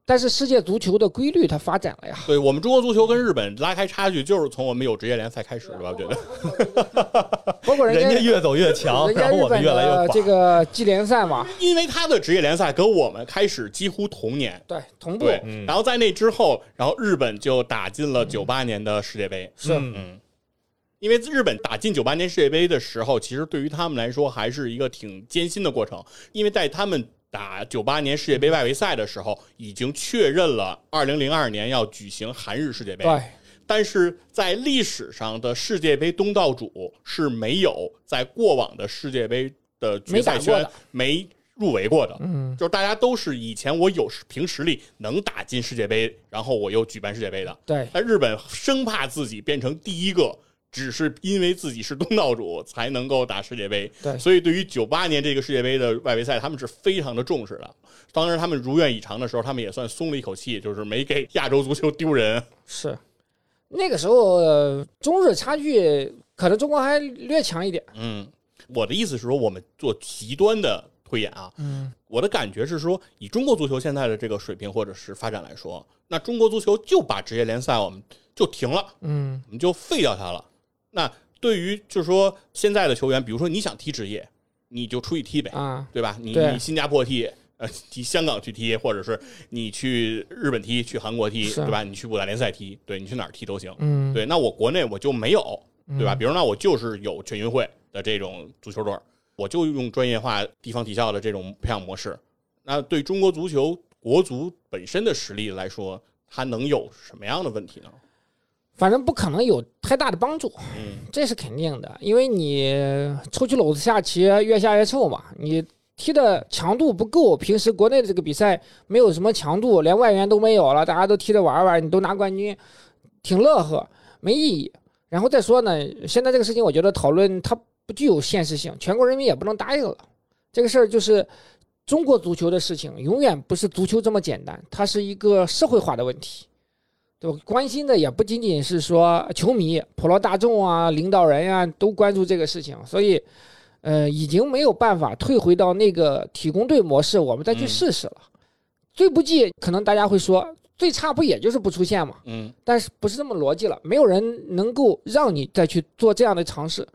但是世界足球的规律它发展了呀，对我们中国足球跟日本拉开差距，就是从我们有职业联赛开始的吧？我觉得，包括人人家家越走越强，人家然后我们越来越这个季联赛嘛，因为他的职业联赛跟我们开始几乎同年。对，同步。对，嗯。然后在那之后，然后日本就打进了九八年的世界杯。是。嗯。嗯，因为日本打进九八年世界杯的时候，其实对于他们来说还是一个挺艰辛的过程，因为在他们打九八年世界杯外围赛的时候，已经确认了二零零二年要举行韩日世界杯。对，但是在历史上的世界杯东道主是没有在过往的世界杯的决赛圈没入围过的。嗯，就是大家都是以前我有凭实力能打进世界杯，然后我又举办世界杯的。对，但日本生怕自己变成第一个，只是因为自己是东道主才能够打世界杯。对所以对于九八年这个世界杯的外围赛，他们是非常的重视的。当然，他们如愿以偿的时候，他们也算松了一口气，就是没给亚洲足球丢人。是那个时候、呃中日差距可能中国还略强一点。嗯，我的意思是说，我们做极端的推演啊，嗯，我的感觉是说，以中国足球现在的这个水平或者是发展来说，那中国足球就把职业联赛我们就停了，嗯，我们就废掉它了。那对于就是说现在的球员，比如说你想踢职业，你就出去踢呗，啊，对吧？你你新加坡踢，呃，踢香港去踢，或者是你去日本踢，去韩国踢，对吧？你去五大联赛踢，对你去哪儿踢都行。嗯，对，那我国内我就没有，对吧？嗯比如那我就是有全运会的这种足球队，我就用专业化地方体校的这种培养模式。那对中国足球国足本身的实力来说，它能有什么样的问题呢？反正不可能有太大的帮助，嗯这是肯定的，因为你出去篓子下棋，越下越臭嘛。你踢的强度不够，平时国内的这个比赛没有什么强度，连外援都没有了，大家都踢着玩玩，你都拿冠军，挺乐呵，没意义。然后再说呢，现在这个事情，我觉得讨论它不具有现实性，全国人民也不能答应了。这个事儿就是中国足球的事情，永远不是足球这么简单，它是一个社会化的问题。对吧？关心的也不仅仅是说球迷、普罗大众啊、领导人呀、都关注这个事情，所以，呃，已经没有办法退回到那个体工队模式，我们再去嗯试试了。最不济，可能大家会说，最差不也就是不出现嘛？嗯，但是不是这么逻辑了？没有人能够让你再去做这样的尝试，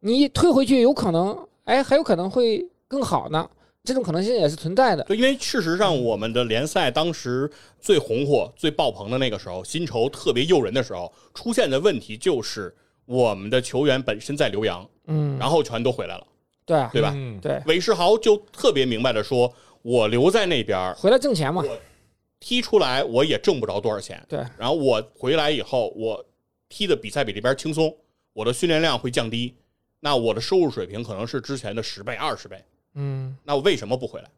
你退回去有可能，哎，还有可能会更好呢。这种可能性也是存在的。对，因为事实上我们的联赛当时最红火、最爆棚的那个时候，薪酬特别诱人的时候，出现的问题就是我们的球员本身在留洋，嗯，然后全都回来了，对啊对吧？嗯对，韦世豪就特别明白的说，我留在那边儿回来挣钱嘛。踢出来，我也挣不着多少钱。对，然后我回来以后，我踢的比赛比这边轻松，我的训练量会降低，那我的收入水平可能是之前的十倍、二十倍。嗯那我为什么不回来？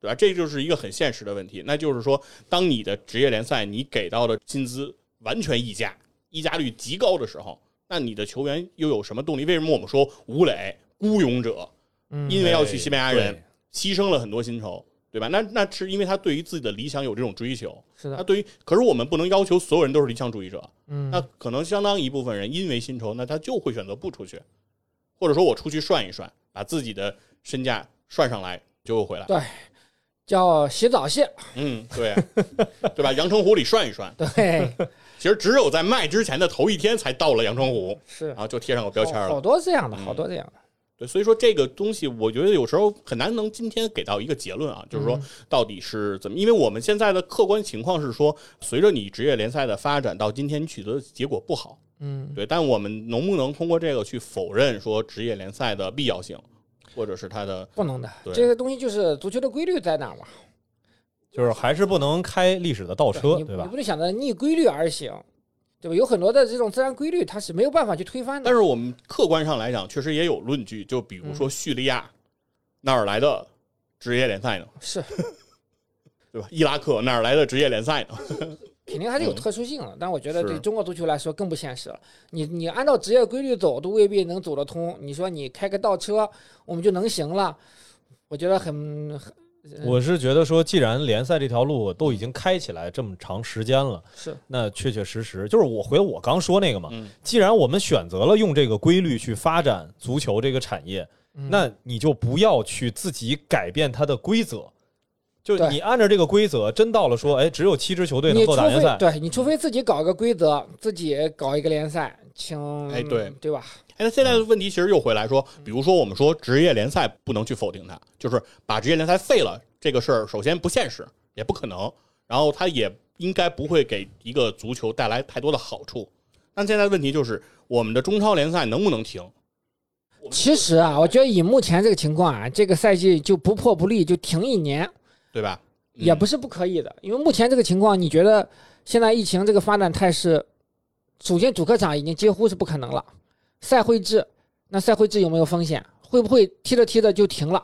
对吧？这就是一个很现实的问题。那就是说，当你的职业联赛你给到的薪资完全溢价、溢价率极高的时候，那你的球员又有什么动力？为什么我们说吴磊孤勇者，嗯，因为要去西班牙人牺牲了很多薪酬，对吧？那那是因为他对于自己的理想有这种追求。是的，那对于，可是我们不能要求所有人都是理想主义者。嗯，那可能相当一部分人因为薪酬，那他就会选择不出去，或者说我出去涮一涮，把自己的身价涮上来就回来。对叫洗澡蟹，嗯，对，对吧？阳澄湖里涮一涮，对，其实只有在卖之前的头一天才到了阳澄湖，是然后就贴上个标签了好。多这样的，嗯好多这样的，对，所以说这个东西，我觉得有时候很难能今天给到一个结论啊，就是说嗯到底是怎么？因为我们现在的客观情况是说，随着你职业联赛的发展，到今天你取得的结果不好。嗯，对，但我们能不能通过这个去否认说职业联赛的必要性，或者是他的不能的，这个东西就是足球的规律在哪儿嘛，就是还是不能开历史的倒车，对吧你你不？能想着逆规律而行，对吧？有很多的这种自然规律，它是没有办法去推翻的。但是我们客观上来讲，确实也有论据，就比如说叙利亚、哪儿来的职业联赛呢？是对吧？伊拉克哪儿来的职业联赛呢？肯定还是有嗯特殊性的，但我觉得对中国足球来说更不现实了。你你按照职业规律走，都未必能走得通。你说你开个倒车，我们就能行了？我觉得很很我是觉得说，既然联赛这条路都已经开起来这么长时间了，是那确确实实就是我回我刚说那个嘛。嗯，既然我们选择了用这个规律去发展足球这个产业，嗯那你就不要去自己改变它的规则。就你按照这个规则，真到了说，哎，只有七支球队能够打联赛，对你除非自己搞个规则，自己搞一个联赛，请哎对对吧？哎，那现在的问题其实又回来说，比如说我们说职业联赛不能去否定它，就是把职业联赛废了这个事儿，首先不现实，也不可能，然后它也应该不会给一个足球带来太多的好处。那现在问题就是，我们的中超联赛能不能停？其实啊，我觉得以目前这个情况啊，这个赛季就不破不立，就停一年对吧？嗯也不是不可以的。因为目前这个情况，你觉得现在疫情这个发展态势，首先主客场已经几乎是不可能了。赛会制，那赛会制有没有风险？会不会踢着踢着就停了？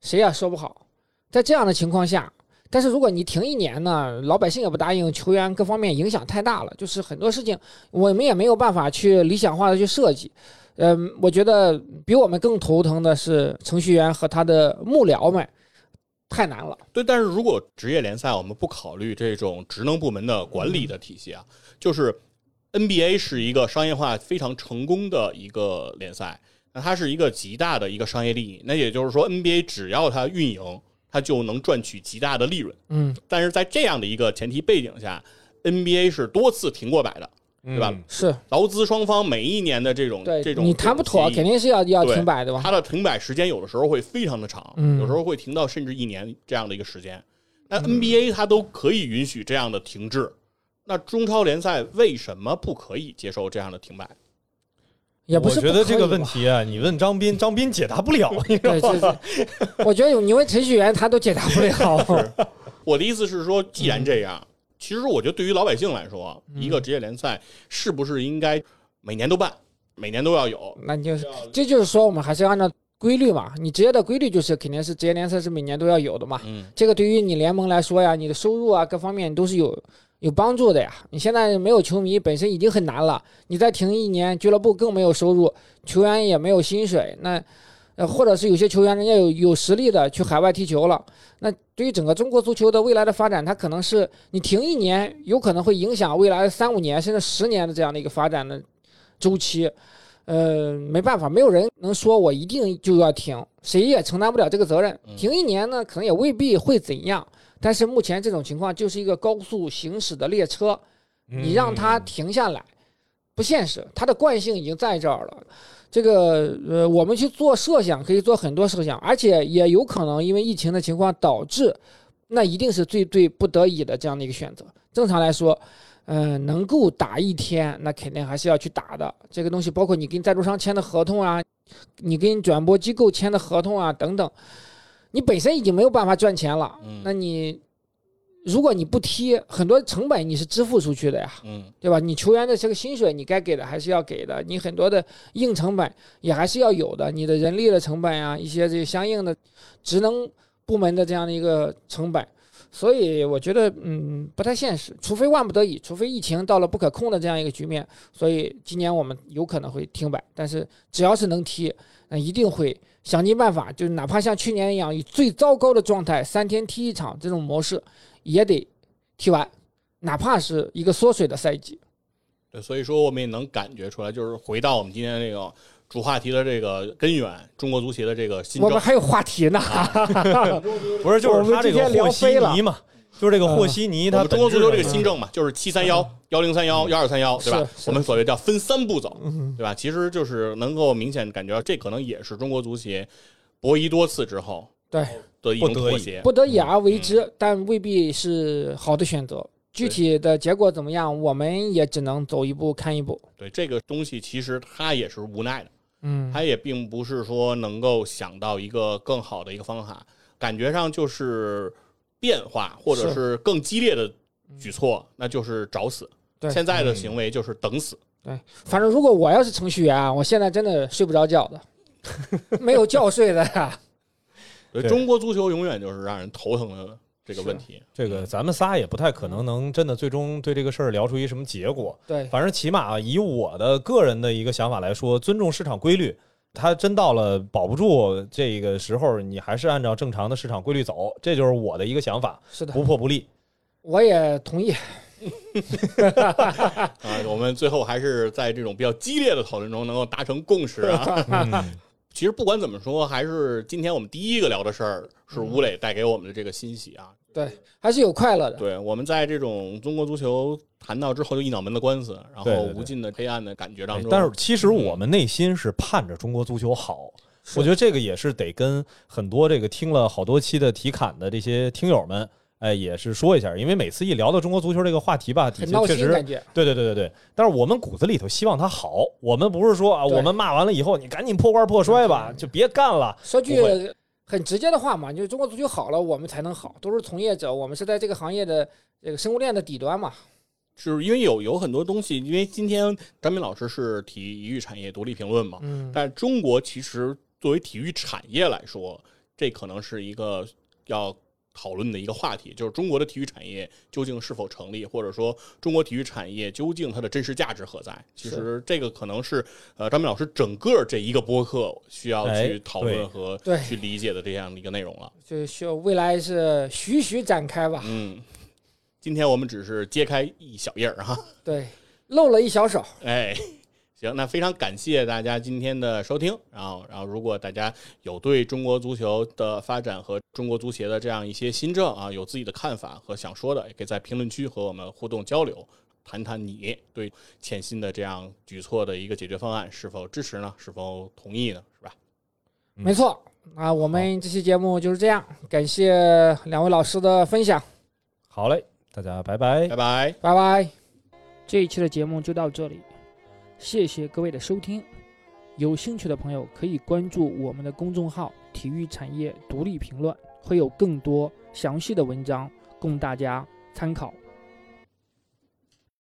谁也说不好。在这样的情况下，但是如果你停一年呢，老百姓也不答应，球员各方面影响太大了，就是很多事情我们也没有办法去理想化的去设计。嗯，我觉得比我们更头疼的是程序员和他的幕僚们，太难了。对，但是如果职业联赛我们不考虑这种职能部门的管理的体系啊，就是 NBA 是一个商业化非常成功的一个联赛，那它是一个极大的一个商业利益。那也就是说，NBA 只要它运营，它就能赚取极大的利润。嗯，但是在这样的一个前提背景下，NBA 是多次停过摆的，对吧？嗯是劳资双方每一年的这种这种你谈不妥，肯定定是要要停摆的吧？它的停摆时间有的时候会非常的长，嗯有时候会停到甚至一年这样的一个时间。那 NBA 它都可以允许这样的停滞，那中超联赛为什么不可以接受这样的停摆？也不是我觉得这个问题啊，你问张斌，张斌解答不了，你知道对，吗？我觉得你问程序员他都解答不了。我的意思是说，既然这样，其实我觉得对于老百姓来说，嗯一个职业联赛是不是应该每年都办，每年都要有？那就是，这就是说，我们还是要按照规律嘛。你职业的规律就是肯定是职业联赛是每年都要有的嘛。嗯，这个对于你联盟来说呀，你的收入啊各方面都是有有帮助的呀。你现在没有球迷本身已经很难了，你再停一年，俱乐部更没有收入，球员也没有薪水，那呃或者是有些球员人家有有实力的去海外踢球了，那对于整个中国足球的未来的发展，它可能是你停一年，有可能会影响未来三五年甚至十年的这样的一个发展的周期。呃，没办法，没有人能说我一定就要停，谁也承担不了这个责任。嗯停一年呢，可能也未必会怎样。但是目前这种情况就是一个高速行驶的列车，你让它嗯停下来，不现实。它的惯性已经在这儿了。这个呃，我们去做设想，可以做很多设想，而且也有可能因为疫情的情况导致，那一定是最最不得已的这样的一个选择。正常来说，嗯、能够打一天，那肯定还是要去打的。这个东西包括你跟赞助商签的合同啊，你跟转播机构签的合同啊等等，你本身已经没有办法赚钱了，嗯那你如果你不踢，很多成本你是支付出去的呀。嗯，对吧？你球员的这个薪水你该给的还是要给的，你很多的硬成本也还是要有的，你的人力的成本啊，一些这个相应的职能部门的这样的一个成本，所以我觉得嗯不太现实，除非万不得已，除非疫情到了不可控的这样一个局面，所以今年我们有可能会停摆，但是只要是能踢，那一定会想尽办法，就是哪怕像去年一样以最糟糕的状态三天踢一场这种模式，也得踢完。哪怕是一个缩水的赛季，对，所以说我们也能感觉出来，就是回到我们今天这个主话题的这个根源，中国足协的这个新政。我们还有话题呢。不是，就是他这个和稀泥嘛，就是这个和稀泥，它我们中国足球这个新政嘛，就是七三幺、幺零三幺、幺二三幺，对吧我们所谓叫分三步走，嗯对吧？其实就是能够明显感觉到，这可能也是中国足协博弈多次之后对，的一种不得已妥协。不得已而为之，但未必是好的选择。具体的结果怎么样，我们也只能走一步看一步。对这个东西，其实他也是无奈的，嗯，他也并不是说能够想到一个更好的一个方法，感觉上就是变化或者是是更激烈的举措，那就是找死。对现在的行为就是等死。对反正如果我要是程序员啊，我现在真的睡不着觉的，没有觉睡的呀。对对中国足球永远就是让人头疼的这个问题。这个咱们仨也不太可能能真的最终对这个事儿聊出一什么结果。对，反正起码以我的个人的一个想法来说，尊重市场规律。他真到了保不住这个时候，你还是按照正常的市场规律走，这就是我的一个想法，是的，不破不立。我也同意。啊，我们最后还是在这种比较激烈的讨论中能够达成共识啊。嗯，其实不管怎么说，还是今天我们第一个聊的事儿是吴磊带给我们的这个欣喜啊。对，还是有快乐的。对，我们在这种中国足球谈到之后就一脑门的官司，然后无尽的黑暗的感觉当中。但是其实我们内心是盼着中国足球好。我觉得这个也是得跟很多这个听了好多期的体侃的这些听友们，哎，也是说一下，因为每次一聊到中国足球这个话题吧，底下确实心感觉。对对对对对，但是我们骨子里头希望他好，我们不是说啊，我们骂完了以后你赶紧破罐破摔吧，就别干了。说句很直接的话嘛，就是中国足球好了，我们才能好。都是从业者，我们是在这个行业的这个生物链的底端嘛。就是因为有有很多东西，因为今天张明老师是体育产业独立评论嘛，嗯，但中国其实作为体育产业来说，这可能是一个要讨论的一个话题，就是中国的体育产业究竟是否成立，或者说中国体育产业究竟它的真实价值何在？其实这个可能是呃张明老师整个这一个播客需要哎去讨论和对去理解的这样的一个内容了。就需要未来是徐徐展开吧。嗯，今天我们只是揭开一小页儿哈，对，露了一小手。哎，行，那非常感谢大家今天的收听。然后，然后如果大家有对中国足球的发展和中国足协的这样一些新政啊，有自己的看法和想说的，也可以在评论区和我们互动交流，谈谈你对欠薪的这样举措的一个解决方案是否支持呢？是否同意呢？是吧？嗯没错。啊，我们这期节目就是这样，感谢两位老师的分享，好嘞，大家拜拜拜。拜。拜拜。这一期的节目就到这里，谢谢各位的收听。有兴趣的朋友可以关注我们的公众号“体育产业独立评论”，会有更多详细的文章供大家参考。